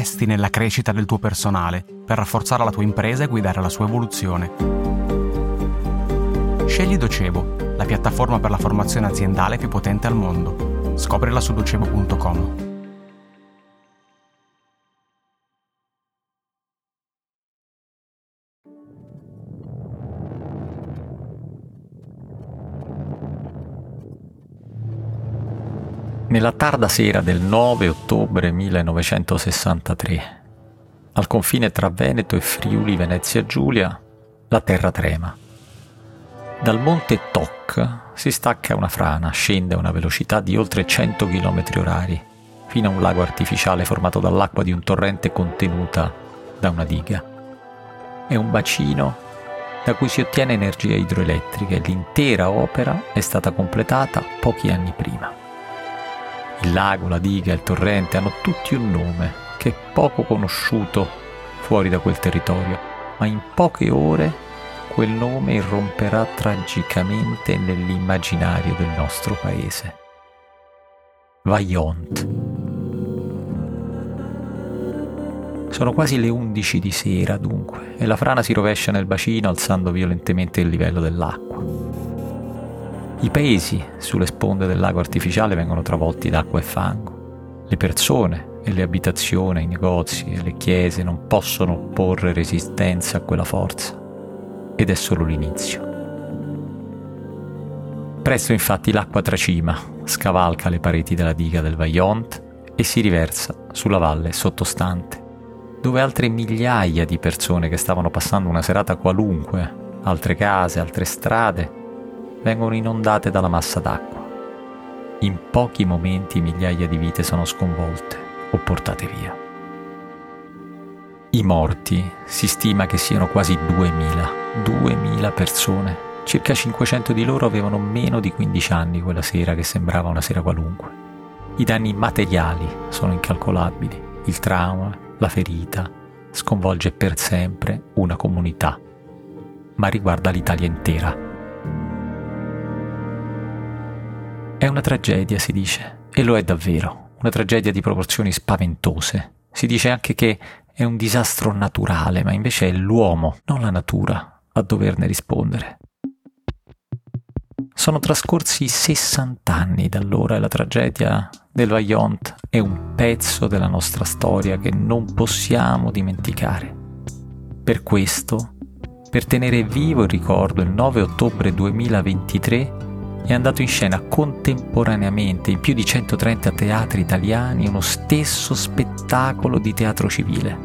investi nella crescita del tuo personale per rafforzare la tua impresa e guidare la sua evoluzione. Scegli Docebo, la piattaforma per la formazione aziendale più potente al mondo. Scoprila su docebo.com. Nella tarda sera del 9 ottobre 1963, al confine tra Veneto e Friuli Venezia Giulia, la terra trema. Dal monte Toc si stacca una frana, scende a una velocità di oltre 100 km orari, fino a un lago artificiale formato dall'acqua di un torrente contenuta da una diga. È un bacino da cui si ottiene energia idroelettrica e l'intera opera è stata completata pochi anni prima. Il lago, la diga, il torrente hanno tutti un nome che è poco conosciuto fuori da quel territorio, ma in poche ore quel nome irromperà tragicamente nell'immaginario del nostro paese. Vaillant. Sono quasi le undici di sera dunque e la frana si rovescia nel bacino alzando violentemente il livello dell'acqua. I paesi sulle sponde del lago artificiale vengono travolti da acqua e fango. Le persone e le abitazioni, i negozi e le chiese non possono opporre resistenza a quella forza. Ed è solo l'inizio. Presto infatti l'acqua tracima, scavalca le pareti della diga del Vaillant e si riversa sulla valle sottostante, dove altre migliaia di persone che stavano passando una serata qualunque, altre case, altre strade, vengono inondate dalla massa d'acqua. In pochi momenti migliaia di vite sono sconvolte o portate via. I morti si stima che siano quasi 2000, 2000 persone. Circa 500 di loro avevano meno di 15 anni quella sera che sembrava una sera qualunque. I danni materiali sono incalcolabili, il trauma, la ferita, sconvolge per sempre una comunità, ma riguarda l'Italia intera È una tragedia, si dice, e lo è davvero, una tragedia di proporzioni spaventose. Si dice anche che è un disastro naturale, ma invece è l'uomo, non la natura, a doverne rispondere. Sono trascorsi 60 anni da allora e la tragedia del Vaillant è un pezzo della nostra storia che non possiamo dimenticare. Per questo, per tenere vivo il ricordo, il 9 ottobre 2023 è andato in scena contemporaneamente in più di 130 teatri italiani uno stesso spettacolo di teatro civile,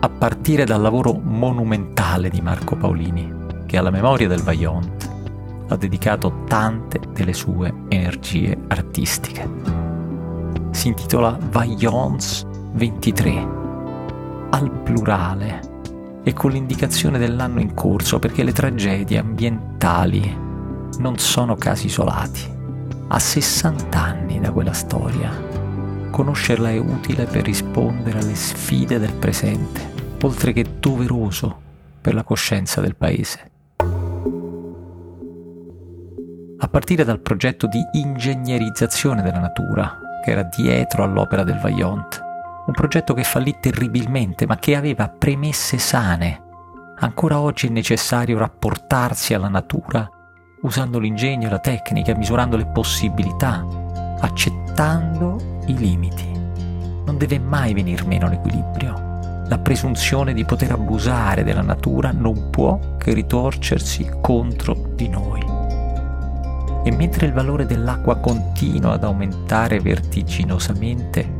a partire dal lavoro monumentale di Marco Paolini, che alla memoria del Vaillant ha dedicato tante delle sue energie artistiche. Si intitola Vaillants 23, al plurale e con l'indicazione dell'anno in corso perché le tragedie ambientali non sono casi isolati. A 60 anni da quella storia, conoscerla è utile per rispondere alle sfide del presente, oltre che doveroso per la coscienza del Paese. A partire dal progetto di ingegnerizzazione della natura che era dietro all'opera del Vaillant, un progetto che fallì terribilmente ma che aveva premesse sane. Ancora oggi è necessario rapportarsi alla natura usando l'ingegno e la tecnica, misurando le possibilità, accettando i limiti. Non deve mai venir meno l'equilibrio. La presunzione di poter abusare della natura non può che ritorcersi contro di noi. E mentre il valore dell'acqua continua ad aumentare vertiginosamente,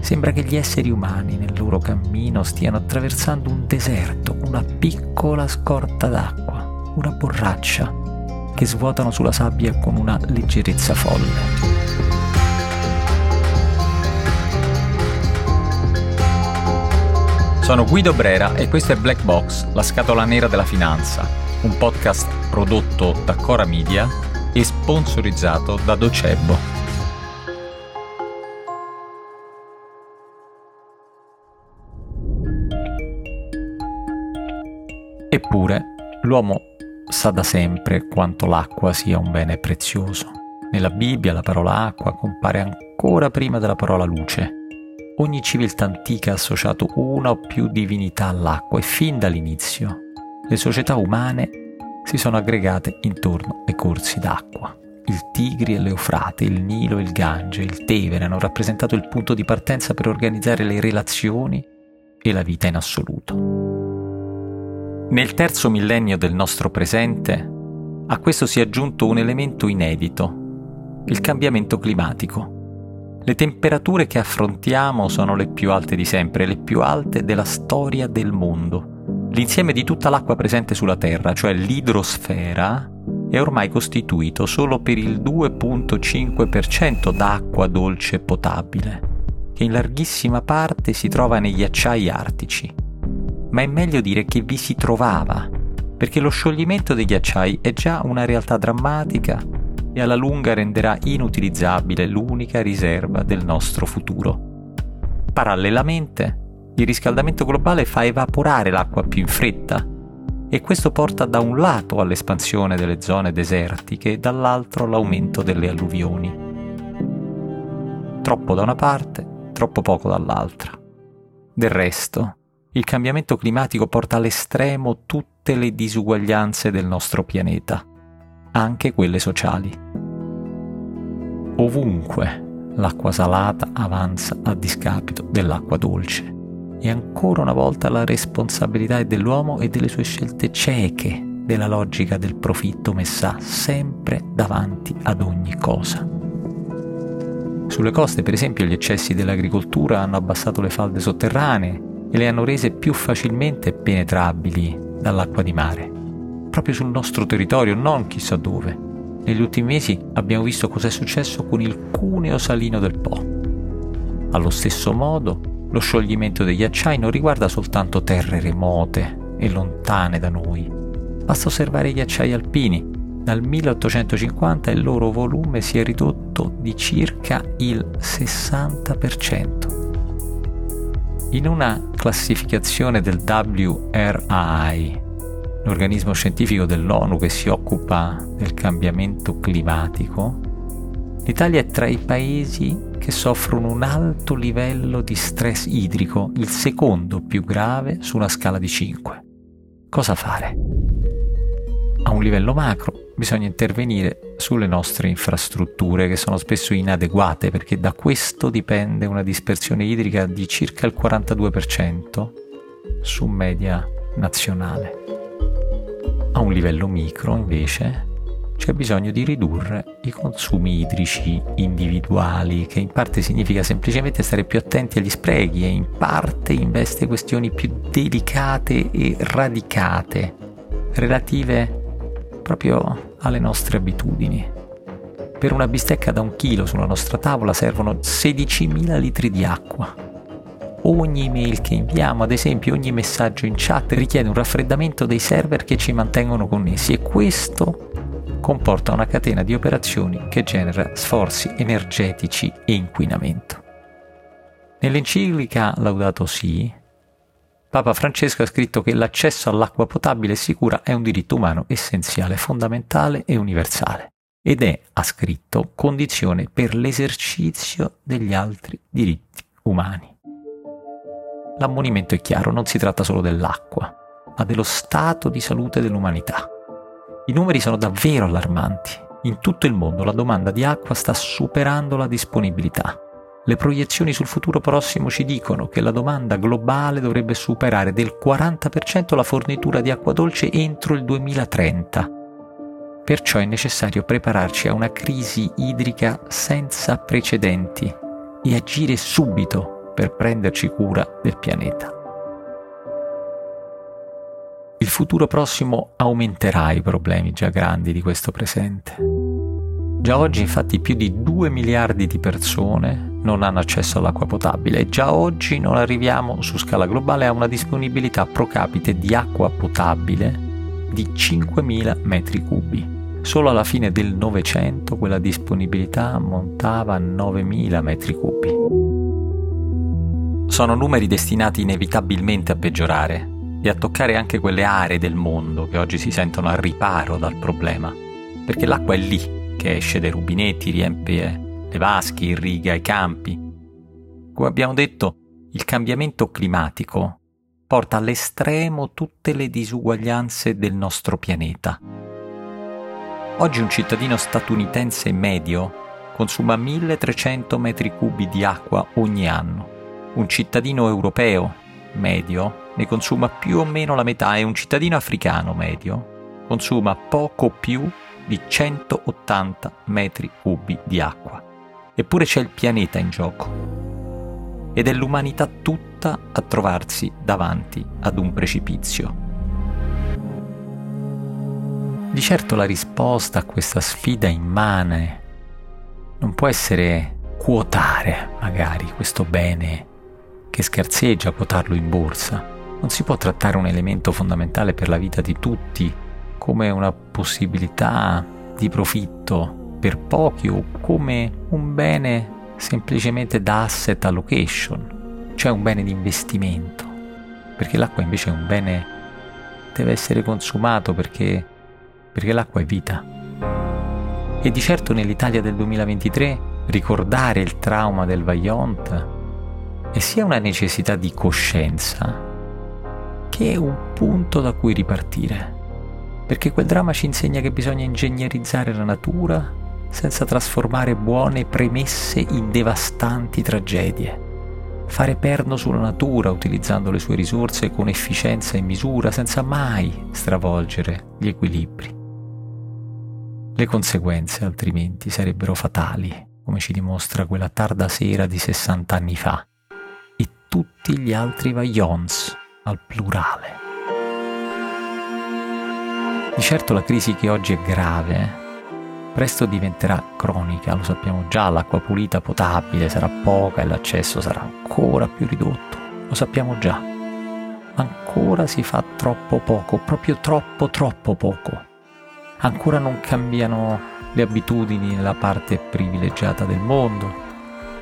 sembra che gli esseri umani nel loro cammino stiano attraversando un deserto, una piccola scorta d'acqua, una borraccia che svuotano sulla sabbia con una leggerezza folle. Sono Guido Brera e questo è Black Box, la scatola nera della finanza, un podcast prodotto da Cora Media e sponsorizzato da Docebo. Eppure, l'uomo sa da sempre quanto l'acqua sia un bene prezioso. Nella Bibbia la parola acqua compare ancora prima della parola luce. ogni civiltà antica ha associato una o più divinità all'acqua e fin dall'inizio le società umane si sono aggregate intorno ai corsi d'acqua. Il Tigri e l'Eufrate, il Nilo e il Gange, il Tevere hanno rappresentato il punto di partenza per organizzare le relazioni e la vita in assoluto. Nel terzo millennio del nostro presente, a questo si è aggiunto un elemento inedito, il cambiamento climatico. Le temperature che affrontiamo sono le più alte di sempre, le più alte della storia del mondo. L'insieme di tutta l'acqua presente sulla Terra, cioè l'idrosfera, è ormai costituito solo per il 2.5% d'acqua dolce potabile, che in larghissima parte si trova nei ghiacciai artici. Ma è meglio dire che vi si trovava, perché lo scioglimento dei ghiacciai è già una realtà drammatica e alla lunga renderà inutilizzabile l'unica riserva del nostro futuro. Parallelamente, il riscaldamento globale fa evaporare l'acqua più in fretta e questo porta da un lato all'espansione delle zone desertiche e dall'altro all'aumento delle alluvioni. Troppo da una parte, troppo poco dall'altra. Del resto, il cambiamento climatico porta all'estremo tutte le disuguaglianze del nostro pianeta, anche quelle sociali. Ovunque l'acqua salata avanza a discapito dell'acqua dolce e ancora una volta la responsabilità è dell'uomo e delle sue scelte cieche, della logica del profitto messa sempre davanti ad ogni cosa. Sulle coste, per esempio, gli eccessi dell'agricoltura hanno abbassato le falde sotterranee e le hanno rese più facilmente penetrabili dall'acqua di mare. Proprio sul nostro territorio, non chissà dove. Negli ultimi mesi abbiamo visto cosa è successo con il cuneo salino del Po. Allo stesso modo, lo scioglimento dei ghiacciai non riguarda soltanto terre remote e lontane da noi. Basta osservare i ghiacciai alpini. Dal 1850 il loro volume si è ridotto di circa il 60%. In una classificazione del WRI, l'organismo scientifico dell'ONU che si occupa del cambiamento climatico, l'Italia è tra i paesi che soffrono un alto livello di stress idrico, il secondo più grave su una scala di 5. Cosa fare? A un livello macro bisogna intervenire sulle nostre infrastrutture che sono spesso inadeguate perché da questo dipende una dispersione idrica di circa il 42% su media nazionale. A un livello micro invece c'è bisogno di ridurre i consumi idrici individuali, che in parte significa semplicemente stare più attenti agli sprechi e in parte investe questioni più delicate e radicate, relative proprio alle nostre abitudini. Per una bistecca da un chilo sulla nostra tavola servono 16.000 litri di acqua. Ogni email che inviamo, ad esempio ogni messaggio in chat, richiede un raffreddamento dei server che ci mantengono connessi e questo comporta una catena di operazioni che genera sforzi energetici e inquinamento. Nell'enciclica Laudato Si, Papa Francesco ha scritto che l'accesso all'acqua potabile e sicura è un diritto umano essenziale, fondamentale e universale ed è, ha scritto, condizione per l'esercizio degli altri diritti umani. L'ammonimento è chiaro, non si tratta solo dell'acqua, ma dello stato di salute dell'umanità. I numeri sono davvero allarmanti. In tutto il mondo la domanda di acqua sta superando la disponibilità. Le proiezioni sul futuro prossimo ci dicono che la domanda globale dovrebbe superare del 40% la fornitura di acqua dolce entro il 2030. Perciò è necessario prepararci a una crisi idrica senza precedenti e agire subito per prenderci cura del pianeta. Il futuro prossimo aumenterà i problemi già grandi di questo presente. Già oggi infatti più di 2 miliardi di persone non hanno accesso all'acqua potabile e già oggi non arriviamo su scala globale a una disponibilità pro capite di acqua potabile di 5.000 metri cubi. Solo alla fine del Novecento quella disponibilità ammontava a 9.000 metri cubi. Sono numeri destinati inevitabilmente a peggiorare e a toccare anche quelle aree del mondo che oggi si sentono al riparo dal problema, perché l'acqua è lì che esce dai rubinetti, riempie le vasche, irriga i campi. Come abbiamo detto, il cambiamento climatico porta all'estremo tutte le disuguaglianze del nostro pianeta. Oggi un cittadino statunitense medio consuma 1300 metri cubi di acqua ogni anno. Un cittadino europeo medio ne consuma più o meno la metà e un cittadino africano medio consuma poco più di 180 metri cubi di acqua. Eppure c'è il pianeta in gioco ed è l'umanità tutta a trovarsi davanti ad un precipizio. Di certo la risposta a questa sfida immane non può essere quotare magari questo bene che scarseggia, quotarlo in borsa. Non si può trattare un elemento fondamentale per la vita di tutti come una possibilità di profitto per pochi o come un bene semplicemente da asset allocation, cioè un bene di investimento. Perché l'acqua invece è un bene deve essere consumato perché, perché l'acqua è vita. E di certo nell'Italia del 2023 ricordare il trauma del Vaillant è sia una necessità di coscienza che un punto da cui ripartire. Perché quel dramma ci insegna che bisogna ingegnerizzare la natura senza trasformare buone premesse in devastanti tragedie. Fare perno sulla natura utilizzando le sue risorse con efficienza e misura senza mai stravolgere gli equilibri. Le conseguenze altrimenti sarebbero fatali, come ci dimostra quella tarda sera di 60 anni fa, e tutti gli altri Vaillons al plurale. Di certo la crisi che oggi è grave presto diventerà cronica, lo sappiamo già, l'acqua pulita potabile sarà poca e l'accesso sarà ancora più ridotto, lo sappiamo già. Ancora si fa troppo poco, proprio troppo troppo poco ancora non cambiano le abitudini nella parte privilegiata del mondo,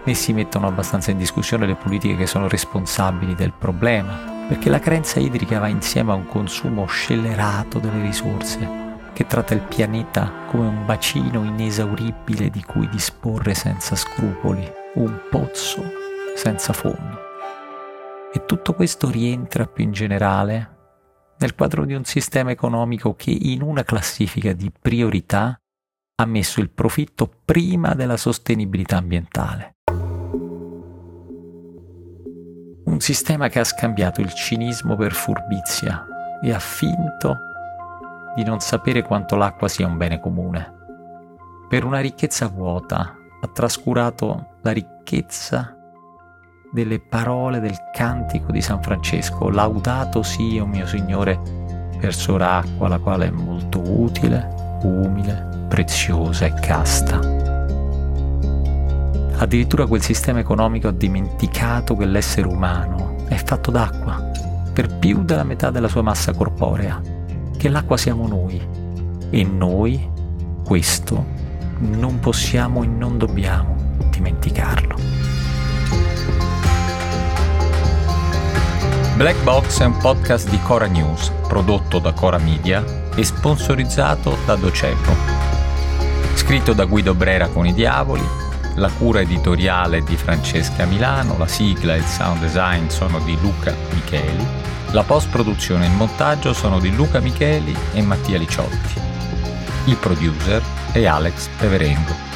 né si mettono abbastanza in discussione le politiche che sono responsabili del problema, perché la carenza idrica va insieme a un consumo scellerato delle risorse, che tratta il pianeta come un bacino inesauribile di cui disporre senza scrupoli, un pozzo senza fondo. E tutto questo rientra più in generale nel quadro di un sistema economico che in una classifica di priorità ha messo il profitto prima della sostenibilità ambientale. Un sistema che ha scambiato il cinismo per furbizia e ha finto di non sapere quanto l'acqua sia un bene comune. Per una ricchezza vuota ha trascurato la ricchezza delle parole del cantico di San Francesco, laudato sia, mio Signore, verso l'acqua, la quale è molto utile, umile, preziosa e casta. Addirittura quel sistema economico ha dimenticato che l'essere umano è fatto d'acqua, per più della metà della sua massa corporea, che l'acqua siamo noi, e noi questo non possiamo e non dobbiamo dimenticarlo. Black Box è un podcast di Cora News, prodotto da Cora Media e sponsorizzato da Docebo. Scritto da Guido Brera con i Diavoli, la cura editoriale di Francesca Milano, la sigla e il sound design sono di Luca Micheli, la post-produzione e il montaggio sono di Luca Micheli e Mattia Liciotti. Il producer è Alex Peverengo.